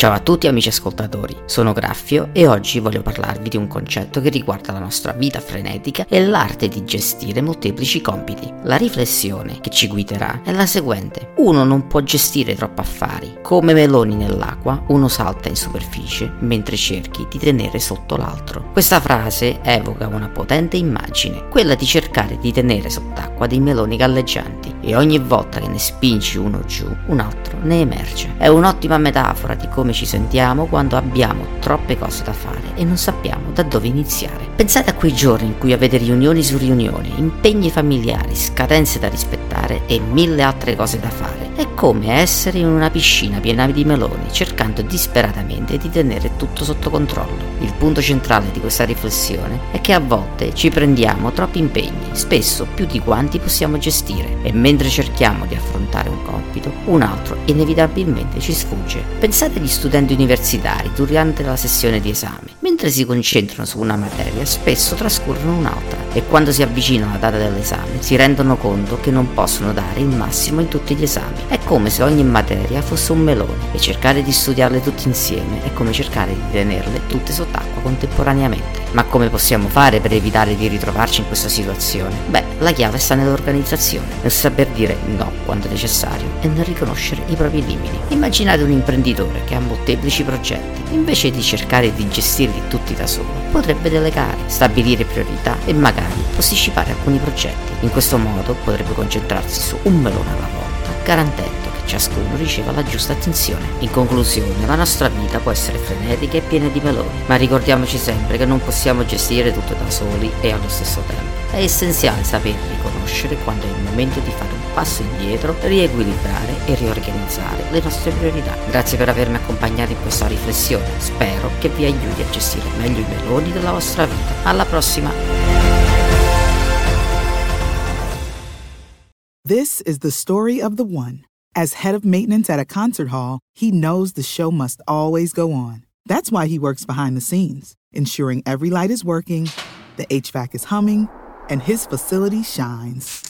Ciao a tutti amici ascoltatori, sono Graffio e oggi voglio parlarvi di un concetto che riguarda la nostra vita frenetica e l'arte di gestire molteplici compiti. La riflessione che ci guiderà è la seguente. Uno non può gestire troppi affari. Come meloni nell'acqua, uno salta in superficie mentre cerchi di tenere sotto l'altro. Questa frase evoca una potente immagine, quella di cercare di tenere sott'acqua dei meloni galleggianti e ogni volta che ne spingi uno giù, un altro ne emerge. È un'ottima metafora di come ci sentiamo quando abbiamo troppe cose da fare e non sappiamo da dove iniziare. Pensate a quei giorni in cui avete riunioni su riunioni, impegni familiari, scadenze da rispettare e mille altre cose da fare. È come essere in una piscina piena di meloni, cercando disperatamente di tenere tutto sotto controllo. Il punto centrale di questa riflessione è che a volte ci prendiamo troppi impegni, spesso più di quanti possiamo gestire, e mentre cerchiamo di affrontare un compito, un altro inevitabilmente ci sfugge. Pensate agli studenti universitari durante la sessione di esame. Mentre si concentrano su una materia, spesso trascorrono un'altra e quando si avvicina la data dell'esame si rendono conto che non possono dare il massimo in tutti gli esami. È come se ogni materia fosse un melone e cercare di studiarle tutte insieme è come cercare di tenerle tutte sott'acqua contemporaneamente. Ma come possiamo fare per evitare di ritrovarci in questa situazione? Beh, la chiave sta nell'organizzazione, nel saper dire no quando è necessario e nel riconoscere i propri limiti. Immaginate un imprenditore che ha molteplici progetti, invece di cercare di gestirli tutti da solo, potrebbe delegare, stabilire priorità e magari posticipare alcuni progetti. In questo modo potrebbe concentrarsi su un melone alla volta, garantendo che ciascuno riceva la giusta attenzione. In conclusione, la nostra vita può essere frenetica e piena di meloni, ma ricordiamoci sempre che non possiamo gestire tutto da soli e allo stesso tempo. È essenziale saper riconoscere quando è il momento di fare un passo indietro, riequilibrare e riorganizzare le nostre priorità. Grazie per avermi accompagnato in questa riflessione, spero che vi aiuti a gestire meglio i meloni della vostra vita. Alla prossima! This is the story of the one. As head of maintenance at a concert hall, he knows the show must always go on. That's why he works behind the scenes, ensuring every light is working, the HVAC is humming, and his facility shines.